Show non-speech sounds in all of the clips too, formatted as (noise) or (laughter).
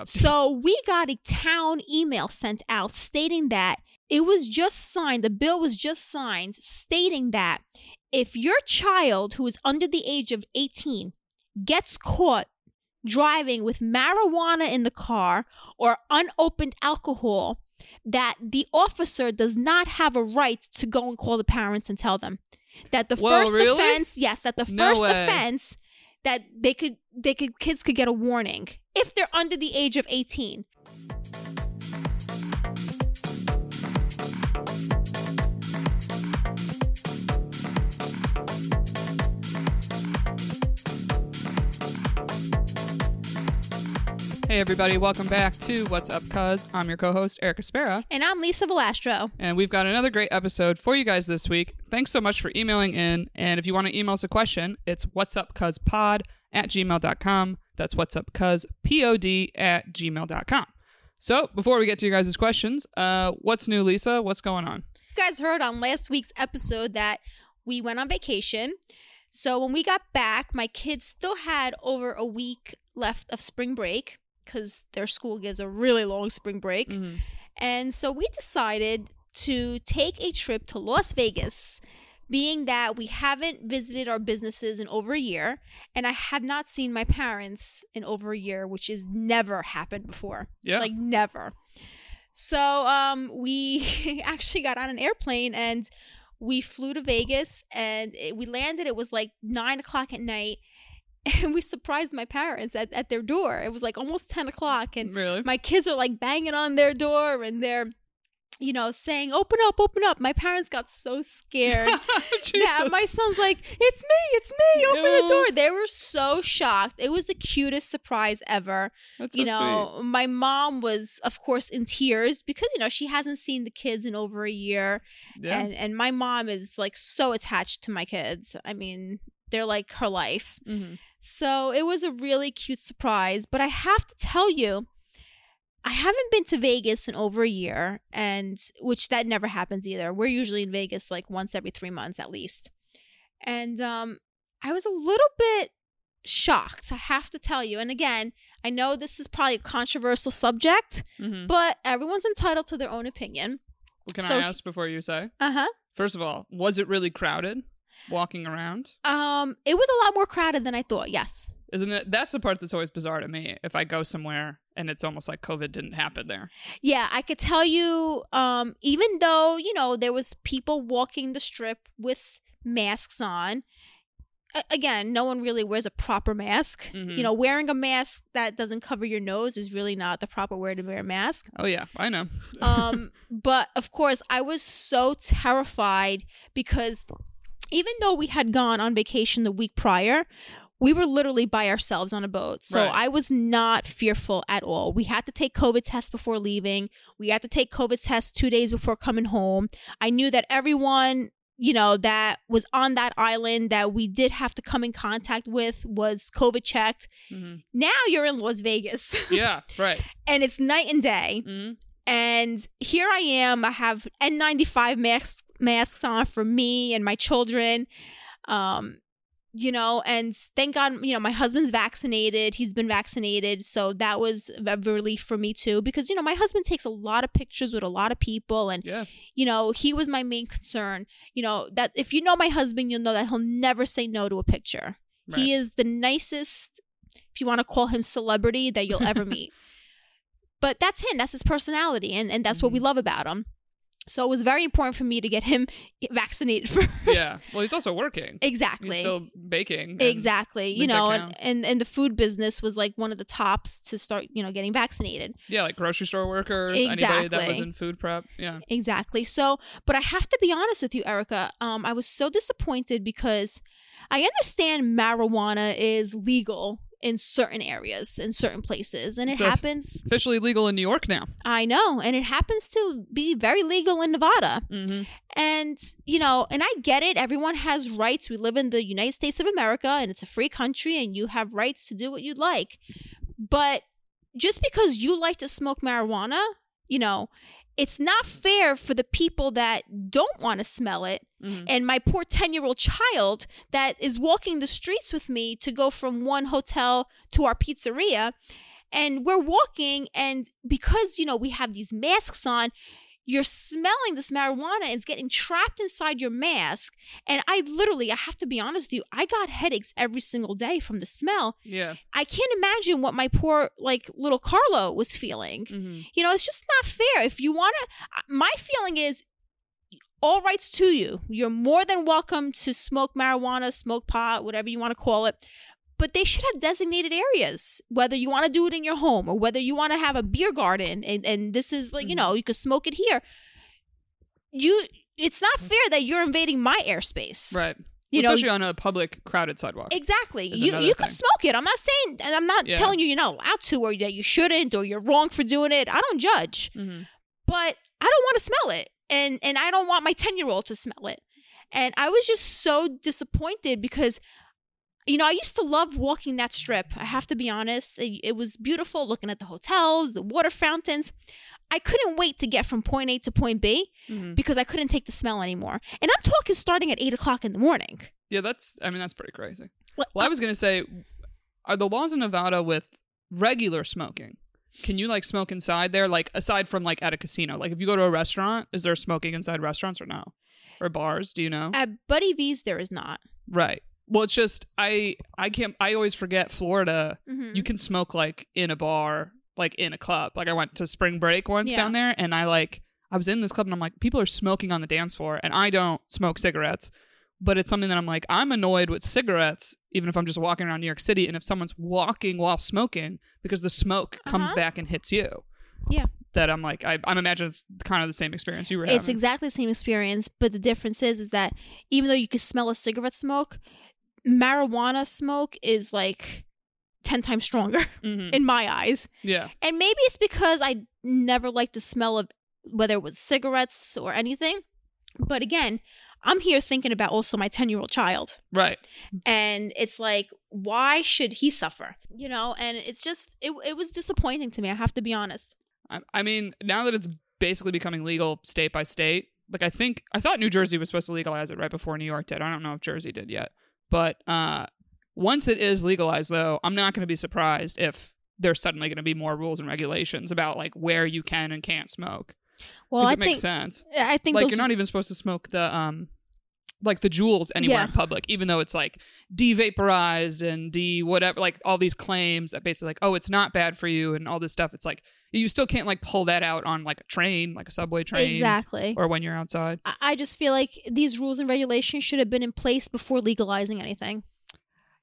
updates. So we got a town email sent out stating that it was just signed, the bill was just signed, stating that if your child who is under the age of 18 gets caught driving with marijuana in the car or unopened alcohol, that the officer does not have a right to go and call the parents and tell them that the Whoa, first really? offense, yes, that the No first way. offense that they could they could kids could get a warning if they're under the age of 18. Hey, everybody, welcome back to What's Up, Cuz. I'm your co host, Erica Spera, And I'm Lisa Valastro. and we've got another great episode for you guys this week. Thanks so much for emailing in. And if you want to email us a question, it's what's up, cuz pod at gmail.com. That's what's up, cuz pod at gmail.com. So before we get to your guys' questions, uh, what's new, Lisa? What's going on? You guys heard on last week's episode that we went on vacation. So when we got back, my kids still had over a week left of spring break because their school gives a really long spring break. Mhm. And so we decided to take a trip to Las Vegas, being that we haven't visited our businesses in over a year, and I have not seen my parents in over a year, which has never happened before. Yeah. Like never. So um we (laughs) actually got on an airplane and we flew to Vegas and it, we landed. It was like nine o'clock at night. (laughs) And we surprised my parents at, at their door. It was like almost 10 o'clock. And really? my kids are like banging on their door and they're you know saying open up open up my parents got so scared (laughs) yeah, my son's like it's me it's me open the door they were so shocked it was the cutest surprise ever That's you so know my mom was of course in tears because you know she hasn't seen the kids in over a year. Yeah. and and my mom is like so attached to my kids i mean they're like her life Mhm. so it was a really cute surprise. But I have to tell you, I haven't been to Vegas in over a year, and which that never happens either. We're usually in Vegas like once every three months at least. And um, I was a little bit shocked, I have to tell you. And again, I know this is probably a controversial subject, Mhm. but everyone's entitled to their own opinion. Well, can so I he- ask before you say? Uh huh. First of all, was it really crowded walking around? Um, it was a lot more crowded than I thought. Yes. Isn't it? That's the part that's always bizarre to me. If I go somewhere and it's almost like COVID didn't happen there. Yeah, I could tell you, um, even though, you know, there was people walking the strip with masks on, a- again, no one really wears a proper mask. Mhm. You know, wearing a mask that doesn't cover your nose is really not the proper way to wear a mask. Oh yeah, I know. Um, (laughs) but of course, I was so terrified because even though we had gone on vacation the week prior, we were literally by ourselves on a boat. So Right. I was not fearful at all. We had to take COVID tests before leaving. We had to take COVID tests two days before coming home. I knew that everyone, you know, that was on that island that we did have to come in contact with was COVID checked. Mhm. Now you're in Las Vegas Yeah, right. (laughs) and it's night and day Mhm. And here I am. I have N95 masks masks on for me and my children. Um, you know, and thank God, you know, my husband's vaccinated. He's been vaccinated, so that was a relief for me too. Because you know, my husband takes a lot of pictures with a lot of people, and Yeah. you know, he was my main concern. You know that if you know my husband, you'll know that he'll never say no to a picture. Right. He is the nicest, if you want to call him celebrity, that you'll ever (laughs) meet. But that's him. That's his personality, and and that's what we Mhm. love about him. So it was very important for me to get him (laughs) vaccinated (laughs) first. Yeah. Well, he's also working. Exactly. He's still baking. exactly. You know, and, and and the food business was like one of the tops to start, you know, getting vaccinated. Yeah, like grocery store workers, anybody that was in food prep. Yeah. Exactly. So, but I have to be honest with you, Erica. Um, I was so disappointed because I understand marijuana is legal in certain areas, in certain places, and it So happens. Officially legal in New York now. I know, and it happens to be very legal in Nevada. Mm-hmm. And, you know, and I get it. Everyone has rights. We live in the United States of America and it's a free country and you have rights to do what you'd like. But just because you like to smoke marijuana, you know, it's not fair for the people that don't want to smell it Mhm. and my poor 10 year old child that is walking the streets with me to go from one hotel to our pizzeria And we're walking, and because, you know, we have these masks on, you're smelling this marijuana and it's getting trapped inside your mask. And I literally, I have to be honest with you, I got headaches every single day from the smell. Yeah. I can't imagine what my poor, like, little Carlo was feeling. hmm You know, it's just not fair. If you want to, my feeling is all rights to you. You're more than welcome to smoke marijuana, smoke pot, whatever you want to call it. But they should have designated areas, whether you want to do it in your home or whether you want to have a beer garden and, and this is like, you know, you could smoke it here. You it's not fair that you're invading my airspace. Right. You know, Especially on a public, crowded sidewalk. Exactly. You you can thing. smoke it. I'm not saying and I'm not Yeah. telling you you're not allowed to or that you shouldn't or you're wrong for doing it. I don't judge. hmm But I don't want to smell it. And and I don't want my 10-year-old to smell it. And I was just so disappointed because you know, I used to love walking that strip. I have to be honest. It, it was beautiful looking at the hotels, the water fountains. I couldn't wait to get from point A to point B hmm because I couldn't take the smell anymore. And I'm talking starting at eight o'clock in the morning. Yeah, that's. I mean, that's pretty crazy. Well, Well, I was gonna say, are the laws in Nevada with regular smoking? Can you like smoke inside there? Like aside from like at a casino, like if you go to a restaurant, is there smoking inside restaurants or no? Or bars? Do you know? At Buddy V's, there is not. right. Well, it's just I I can't. I always forget Florida. Mhm. You can smoke like in a bar, like in a club. Like I went to spring break once Yeah. down there, and I like I was in this club, and I'm like, people are smoking on the dance floor, and I don't smoke cigarettes. But it's something that I'm like, I'm annoyed with cigarettes, even if I'm just walking around New York City, and if someone's walking while smoking, because the smoke comes Uh-huh. back and hits you. Yeah. That I'm like, I, I'm imagining it's kind of the same experience you were It's having. exactly the same experience, but the difference is, is that even though you can smell a cigarette smoke, marijuana smoke is like ten times stronger (laughs) Mhm. in my eyes. Yeah. And maybe it's because I never liked the smell of whether it was cigarettes or anything. But again, I'm here thinking about also my 10 year old child. Right. And it's like, why should he suffer? You know, and it's just, it, it was disappointing to me. I have to be honest. I, I mean, now that it's basically becoming legal state by state, like I think I thought New Jersey was supposed to legalize it right before New York did. I don't know if Jersey did yet, but uh, once it is legalized, though, I'm not going to be surprised if there's suddenly going to be more rules and regulations about like where you can and can't smoke. Well, I it makes think, sense. I think Like those, you're not even supposed to smoke the um, like the Juuls anywhere Yeah. in public, even though it's like de-vaporized and de whatever, like all these claims that basically like, oh, it's not bad for you and all this stuff. It's like you still can't like pull that out on like a train, like a subway train, exactly. or when you're outside. I- I just feel like these rules and regulations should have been in place before legalizing anything.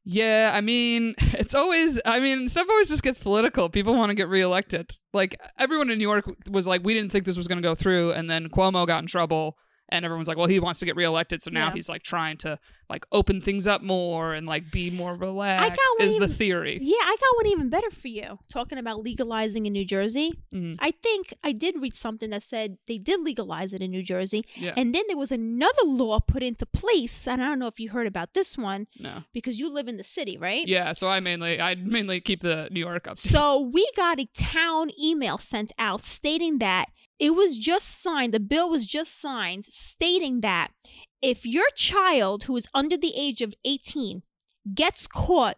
Yeah, I mean, (laughs) it's always, I mean, stuff always just gets political. People want to get reelected. Like, everyone in New York was like, we didn't think this was going to go through. And then Cuomo got in trouble. And everyone's like, well, he wants to get reelected. So now Yeah. he's like trying to like open things up more and like be more relaxed, is the theory. Yeah, I got one even better for you. Talking about legalizing in New Jersey, Mhm. I think I did read something that said they did legalize it in New Jersey, Yeah. and then there was another law put into place. And I don't know if you heard about this one no. because you live in the city, right? Yeah. So I mainly, I mainly keep the New York up. So we got a town email sent out stating that it was just signed, the bill was just signed, stating that if your child who is under the age of 18 gets caught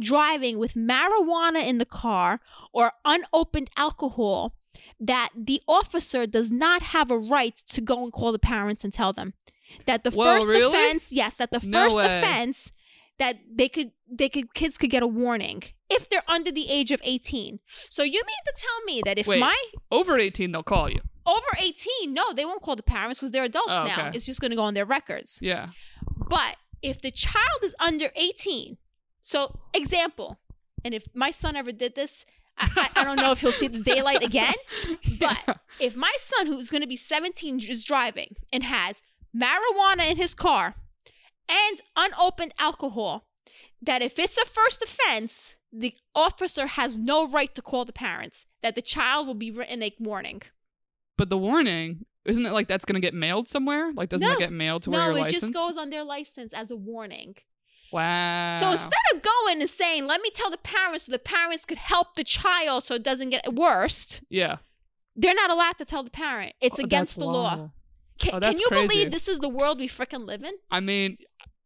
driving with marijuana in the car or unopened alcohol, that the officer does not have a right to go and call the parents and tell them that the Whoa, first really? offense, yes, that the No first way. offense that they could they could kids could get a warning if they're under the age of 18. So you mean to tell me that if Wait. my Over 18, they'll call you. over 18, no, they won't call the parents because they're adults Oh, now. okay. It's just going to go on their records. Yeah. But if the child is under 18, so example, and if my son ever did this, I, I, don't know if he'll see the daylight (laughs) again. But if my son, who's going to be 17, is driving and has marijuana in his car and unopened alcohol, that if it's a first offense, the officer has no right to call the parents, that the child will be written a warning. But the warning, isn't it like that's going to get mailed somewhere? Like, doesn't No. it get mailed to where your license? No, it just goes on their license as a warning. Wow. So instead of going and saying, let me tell the parents so the parents could help the child so it doesn't get worse, yeah. they're not allowed to tell the parent. It's Oh, against the law. wild. Can, Oh, can you crazy. believe this is the world we freaking live in? I mean,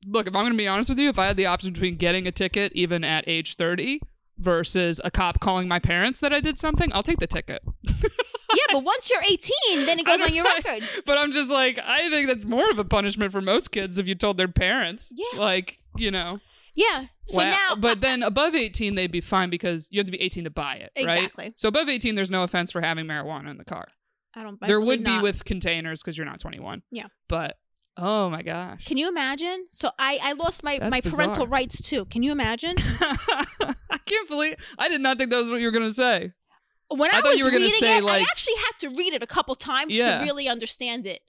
look, if I'm going to be honest with you, if I had the option between getting a ticket even at age 30 versus a cop calling my parents that I did something, I'll take the ticket. yeah, but once you're 18, then it goes (laughs) on your record. But I'm just like, I think that's more of a punishment for most kids if you told their parents. Yeah. Like, you know. Yeah. So wow. now, but then above 18, they'd be fine because you have to be 18 to buy it, right? Exactly. So above 18, there's no offense for having marijuana in the car. I don't. I there would be with containers because you're not 21. Yeah. But oh my gosh. Can you imagine? So I I lost my That's my parental rights too. Can you imagine? (laughs) I can't believe I did not think that was what you were gonna say. When I I, thought was you were gonna reading say, it, I actually had to read it a couple times Yeah. to really understand it.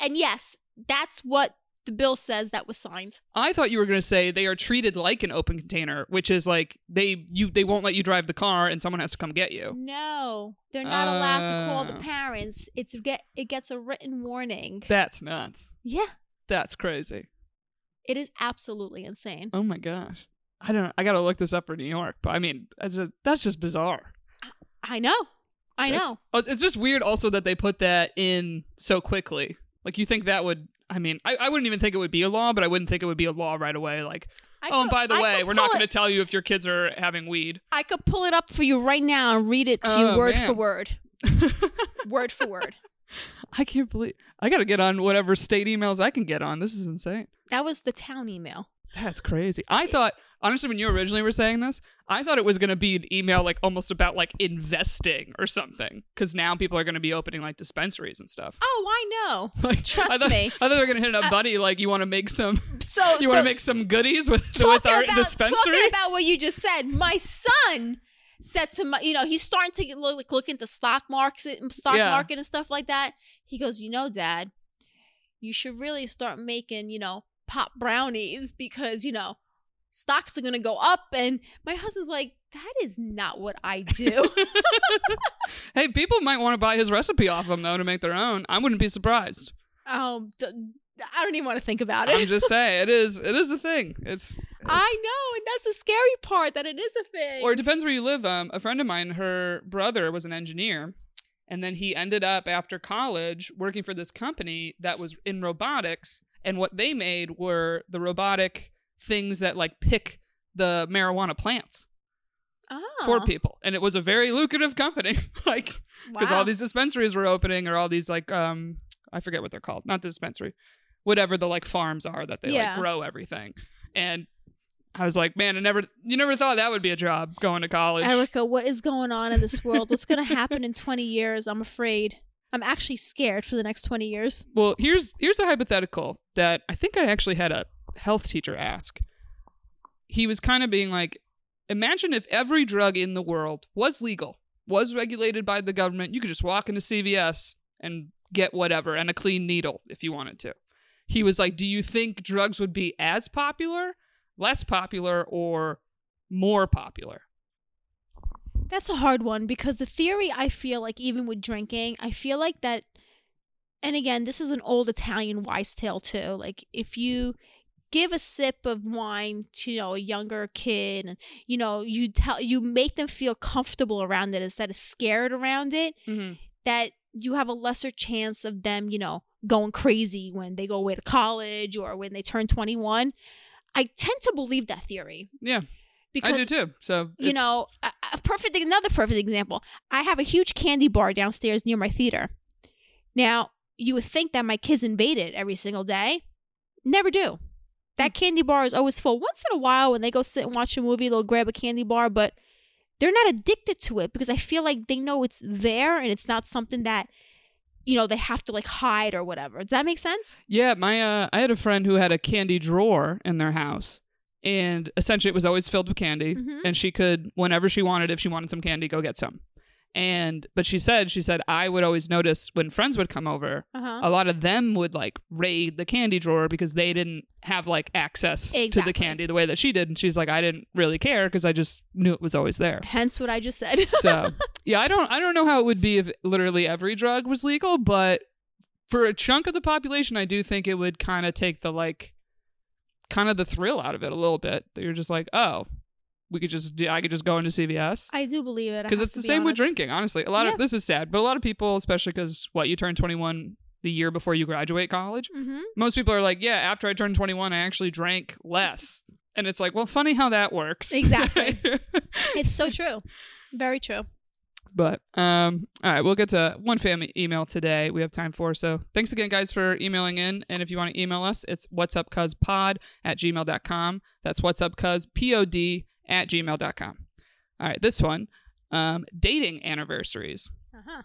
And yes, that's what the bill says that was signed. I thought you were gonna say they are treated like an open container, which is like they you they won't let you drive the car and someone has to come get you. No, they're not allowed to call the Oh. parents. It's get it gets a written warning. That's nuts. yeah, That's crazy. it is absolutely insane. Oh my gosh. I don't. I gotta look this up for New York, but I mean, that's just, that's just bizarre. I know. I That's- know. oh, It's, it's just weird, also that they put that in so quickly. Like you think that would. I mean, I, I wouldn't even think it would be a law, but I wouldn't think it would be a law right away. Like, I oh, and by the I way, could we're not going to it- tell you if your kids are having weed. I could pull it up for you right now and read it to Oh, you word man. for word. (laughs) word for word. I can't believe I got to get on whatever state emails I can get on. This is insane. That was the town email. That's crazy. I thought honestly when you originally were saying this, I thought it was going to be an email like almost about like investing or something cuz now people are going to be opening like dispensaries and stuff. Oh, I know. (laughs) Like, Trust I thought, me. I thought they were going to hit a Uh, buddy like you want to make some (laughs) So (laughs) you so want to make some goodies with with our about dispensary? talking about what you just said. My son said to my, you know, he's starting to look, like, look into stock market, stock Yeah. market and stuff like that. He goes, you know, Dad, you should really start making, you know, pop brownies because you know stocks are gonna go up. And my husband's like, that is not what I do. (laughs) (laughs) hey, people might want to buy his recipe off him though to make their own. I wouldn't be surprised. um, d- I don't even want to think about it. I'm just (laughs) saying it is it is a thing. It's, it's I know, and that's the scary part that it is a thing. or it depends where you live. Um, a friend of mine, her brother was an engineer, and then he ended up after college working for this company that was in robotics. And what they made were the robotic things that like pick the marijuana plants oh, for people, and it was a very lucrative company. (laughs) like because wow. all these dispensaries were opening, or all these like um, I forget what they're called, not the dispensary, whatever the like farms are that they Yeah. like grow everything. And I was like, man, I never, you never thought that would be a job going to college. Erica, what is going on in this world? What's going (laughs) to happen in 20 years? I'm afraid. I'm actually scared for the next 20 years. Well, here's here's a hypothetical that I think I actually had a health teacher ask. He was kind of being like, imagine if every drug in the world was legal, was regulated by the government. You could just walk into CVS and get whatever and a clean needle if you wanted to. He was like, do you think drugs would be as popular, less popular, or more popular? That's a hard one because the theory I feel like even with drinking, I feel like that and again, this is an old Italian wise tale too. Like if you give a sip of wine to you know a younger kid and you know you tell you make them feel comfortable around it instead of scared around it Mm-hmm. that you have a lesser chance of them, you know, going crazy when they go away to college or when they turn 21. I tend to believe that theory. Yeah, Because I do too. So you know, a, a perfect another perfect example. I have a huge candy bar downstairs near my theater. Now, you would think that my kids invade it every single day. Never do. That candy bar is always full. Once in a while, when they go sit and watch a movie, they'll grab a candy bar, but they're not addicted to it because I feel like they know it's there and it's not something that you know they have to like hide or whatever. Does that make sense? Yeah, my uh, I had a friend who had a candy drawer in their house, and essentially it was always filled with candy, Mhm. and she could, whenever she wanted, if she wanted some candy, go get some. And but she said, she said I would always notice when friends would come over, Uh huh. a lot of them would like raid the candy drawer because they didn't have like access to the candy the way that she did, and she's like, I didn't really care because I just knew it was always there. Hence what I just said. So (laughs) yeah, I don't I don't know how it would be if literally every drug was legal, but for a chunk of the population, I do think it would kind of take the like kind of the thrill out of it a little bit. That you're just like, oh, we could just do, I could just go into CVS I do believe it because it's the same with drinking. Honestly, a lot Yeah. of this is sad, but a lot of people, especially because what you turn 21 the year before you graduate college, Mm-hmm. most people are like, yeah, after I turned 21, I actually drank less. And it's like, well, funny how that works. Exactly. (laughs) It's so true. Very true. but um, all right, we'll get to one family email today. We have time for. So thanks again, guys, for emailing in. And if you want to email us, it's what's up cuz pod at gmail.com. That's what's up cuz pod at gmail.com. All right, this one. Um, dating anniversaries. Uh-huh.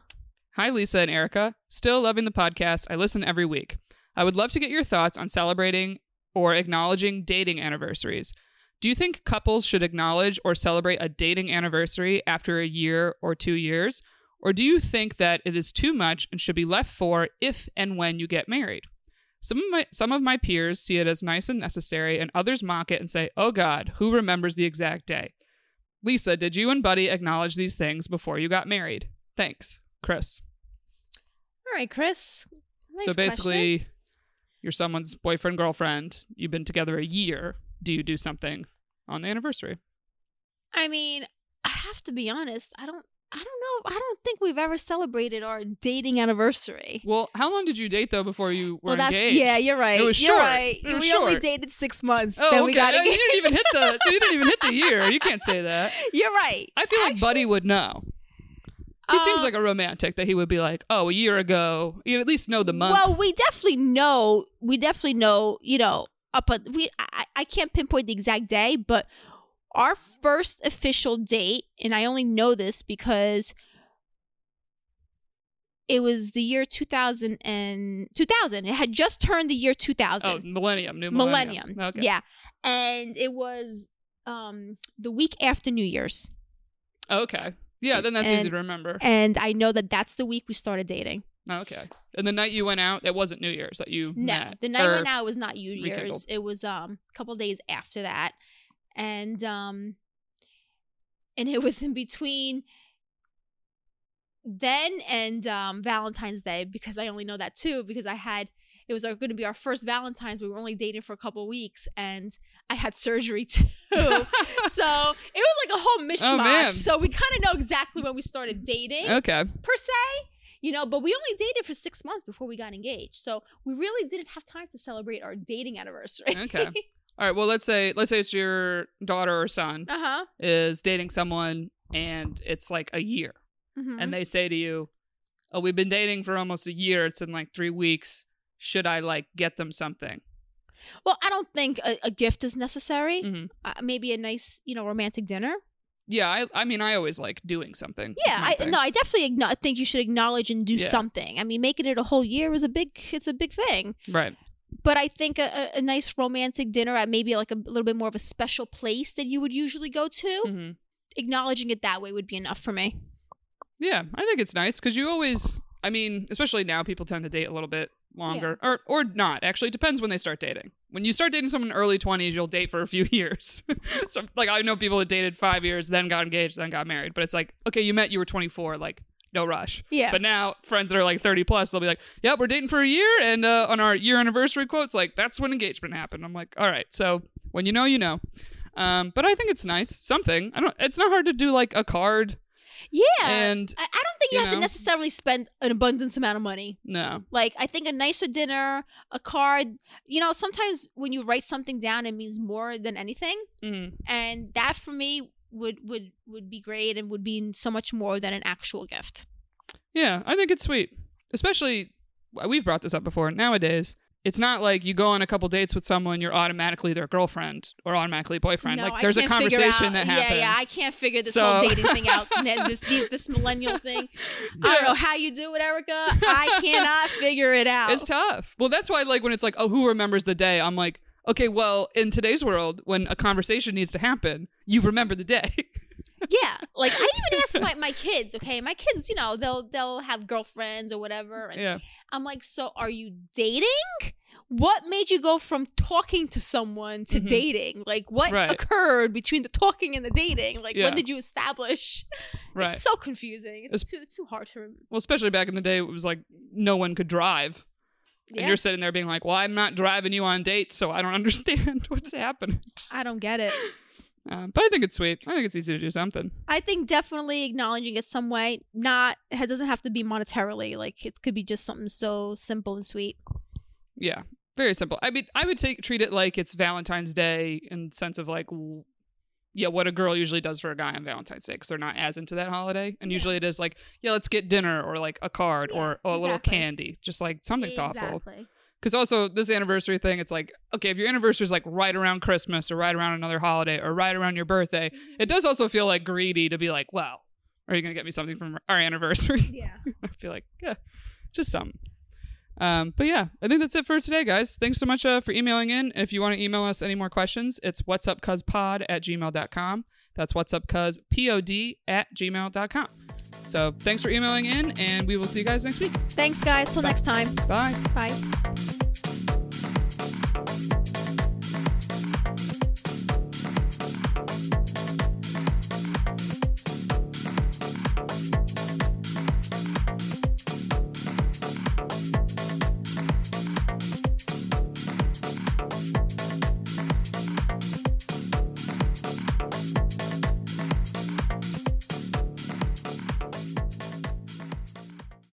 Hi, Lisa and Erica. Still loving the podcast. I listen every week. I would love to get your thoughts on celebrating or acknowledging dating anniversaries. Do you think couples should acknowledge or celebrate a dating anniversary after a year or two years? Or do you think that it is too much and should be left for if and when you get married? Some of my some of my peers see it as nice and necessary, and others mock it and say, "Oh God, who remembers the exact day?" Lisa, did you and Buddy acknowledge these things before you got married? Thanks, Chris. All right, Chris. Nice so question. basically, you're someone's boyfriend, girlfriend. You've been together a year. Do you do something on the anniversary? I mean, I have to be honest. I don't. I don't know. I don't think we've ever celebrated our dating anniversary. Well, how long did you date though before you were well, that's engaged? yeah. You're right. It was you're short. right. It was we only dated six months. Oh, then okay. we got Uh, engaged. You didn't even hit the. So you didn't even hit the year. You can't say (laughs) that. You're right. I feel like Actually, Buddy would know. He seems uh, like a romantic that he would be like, oh, a year ago. You at least know the month. Well, we definitely know. We definitely know. You know, up on we. I, I can't pinpoint the exact day, but our first official date, and I only know this because it was the year 2000 and 2000. It had just turned the year 2000. oh, millennium, new millennium. millennium. Okay. Yeah, and it was um the week after New Year's, Okay. Yeah, then that's easy to remember. and I know that that's the week we started dating. Okay. And the night you went out, it wasn't New Year's that you No, met. the night or- went out was not New Year's. rekindled. It was um a couple days after that, and um, and it was in between then and um Valentine's Day because I only know that too because I had it was going to be our first Valentine's. We were only dating for a couple weeks, and I had surgery (laughs) too. (laughs) so it was like a whole mishmash. Oh, so we kind of know exactly when we started dating Okay. per se, you know, but we only dated for six months before we got engaged. So we really didn't have time to celebrate our dating anniversary. Okay. (laughs) All right. Well, let's say let's say it's your daughter or son uh huh. is dating someone and it's like a year, Mm-hmm. and they say to you, "Oh, we've been dating for almost a year. It's in like three weeks. Should I like get them something?" well, I don't think a, a gift is necessary. hmm Uh, maybe a nice, you know, romantic dinner. Yeah. I I mean, I always like doing something. Yeah, my I thing. no, I definitely acknow- think you should acknowledge and do Yeah. something. I mean, making it a whole year is a big, it's a big thing. Right. But I think a, a, nice romantic dinner at maybe like a little bit more of a special place than you would usually go to, hmm acknowledging it that way would be enough for me. Yeah, I think it's nice because you always. I mean, especially now, people tend to date a little bit longer, or or not. Actually, it depends when they start dating. When you start dating someone in early twenties, you'll date for a few (laughs) years. so, like, I know people that dated five years, then got engaged, then got married. But it's like, okay, you met, you were twenty four, like. No rush. Yeah. But now, friends that are like 30 plus, they'll be like, Yep, we're dating for a year. And uh, on our year anniversary quotes, like, that's when engagement happened. I'm like, All right. So when you know, you know. Um, but I think it's nice. Something. I don't, it's not hard to do like a card. Yeah. And I, I don't think you, you have know. to necessarily spend an abundance amount of money. no. Like I think a nicer dinner, a card. You know, sometimes when you write something down, it means more than anything, Mhm. and that for me would would would be great and would be so much more than an actual gift. Yeah, I think it's sweet. Especially, uh, we've brought this up before. Nowadays, it's not like you go on a couple dates with someone, you're automatically their girlfriend or automatically boyfriend. No, like, there's a conversation out- that happens. Yeah, yeah, I can't figure this So- whole dating thing out. (laughs) (laughs) This this, this millennial thing. I don't know how you do it, Erica. I cannot (laughs) figure it out. It's tough. Well, that's why, like, when it's like, oh, who remembers the day? I'm like, okay, well, in today's world, when a conversation needs to happen, you remember the day. (laughs) Yeah, like I even ask my, my kids. Okay, my kids, you know, they'll they'll have girlfriends or whatever, and yeah. I'm like, so are you dating? What made you go from talking to someone to Mhm. dating? Like, what Right. occurred between the talking and the dating? Like, Yeah. when did you establish? (laughs) Right. It's so confusing. It's It's- too it's too hard to remember. well, especially back in the day, it was like no one could drive. And you're sitting there being like, well, I'm not driving you on dates, so I don't (laughs) understand what's happening. I don't get it. (laughs) Um, but I think it's sweet. I think it's easy to do something. I think definitely acknowledging it some way. Not it doesn't have to be monetarily. Like it could be just something so simple and sweet. Yeah. very simple. I mean, I would take treat it like it's Valentine's Day in the sense of like, yeah, what a girl usually does for a guy on Valentine's Day because they're not as into that holiday. And Yeah. usually it is like, yeah, let's get dinner or like a card Yeah, or, or a little candy, just like something thoughtful. Because also this anniversary thing, it's like, okay, if your anniversary is like right around Christmas or right around another holiday or right around your birthday, Mm-hmm. it does also feel like greedy to be like, well, are you gonna get me something from our anniversary? Yeah. (laughs) I feel like, yeah, just some. Um, but yeah, I think that's it for today, guys. Thanks so much uh, for emailing in. If you want to email us any more questions, it's what's up pod at gmail.com. That's what's up cuz pod at gmail.com. So thanks for emailing in, and we will see you guys next week. Thanks, guys. Till next time. Bye. Bye.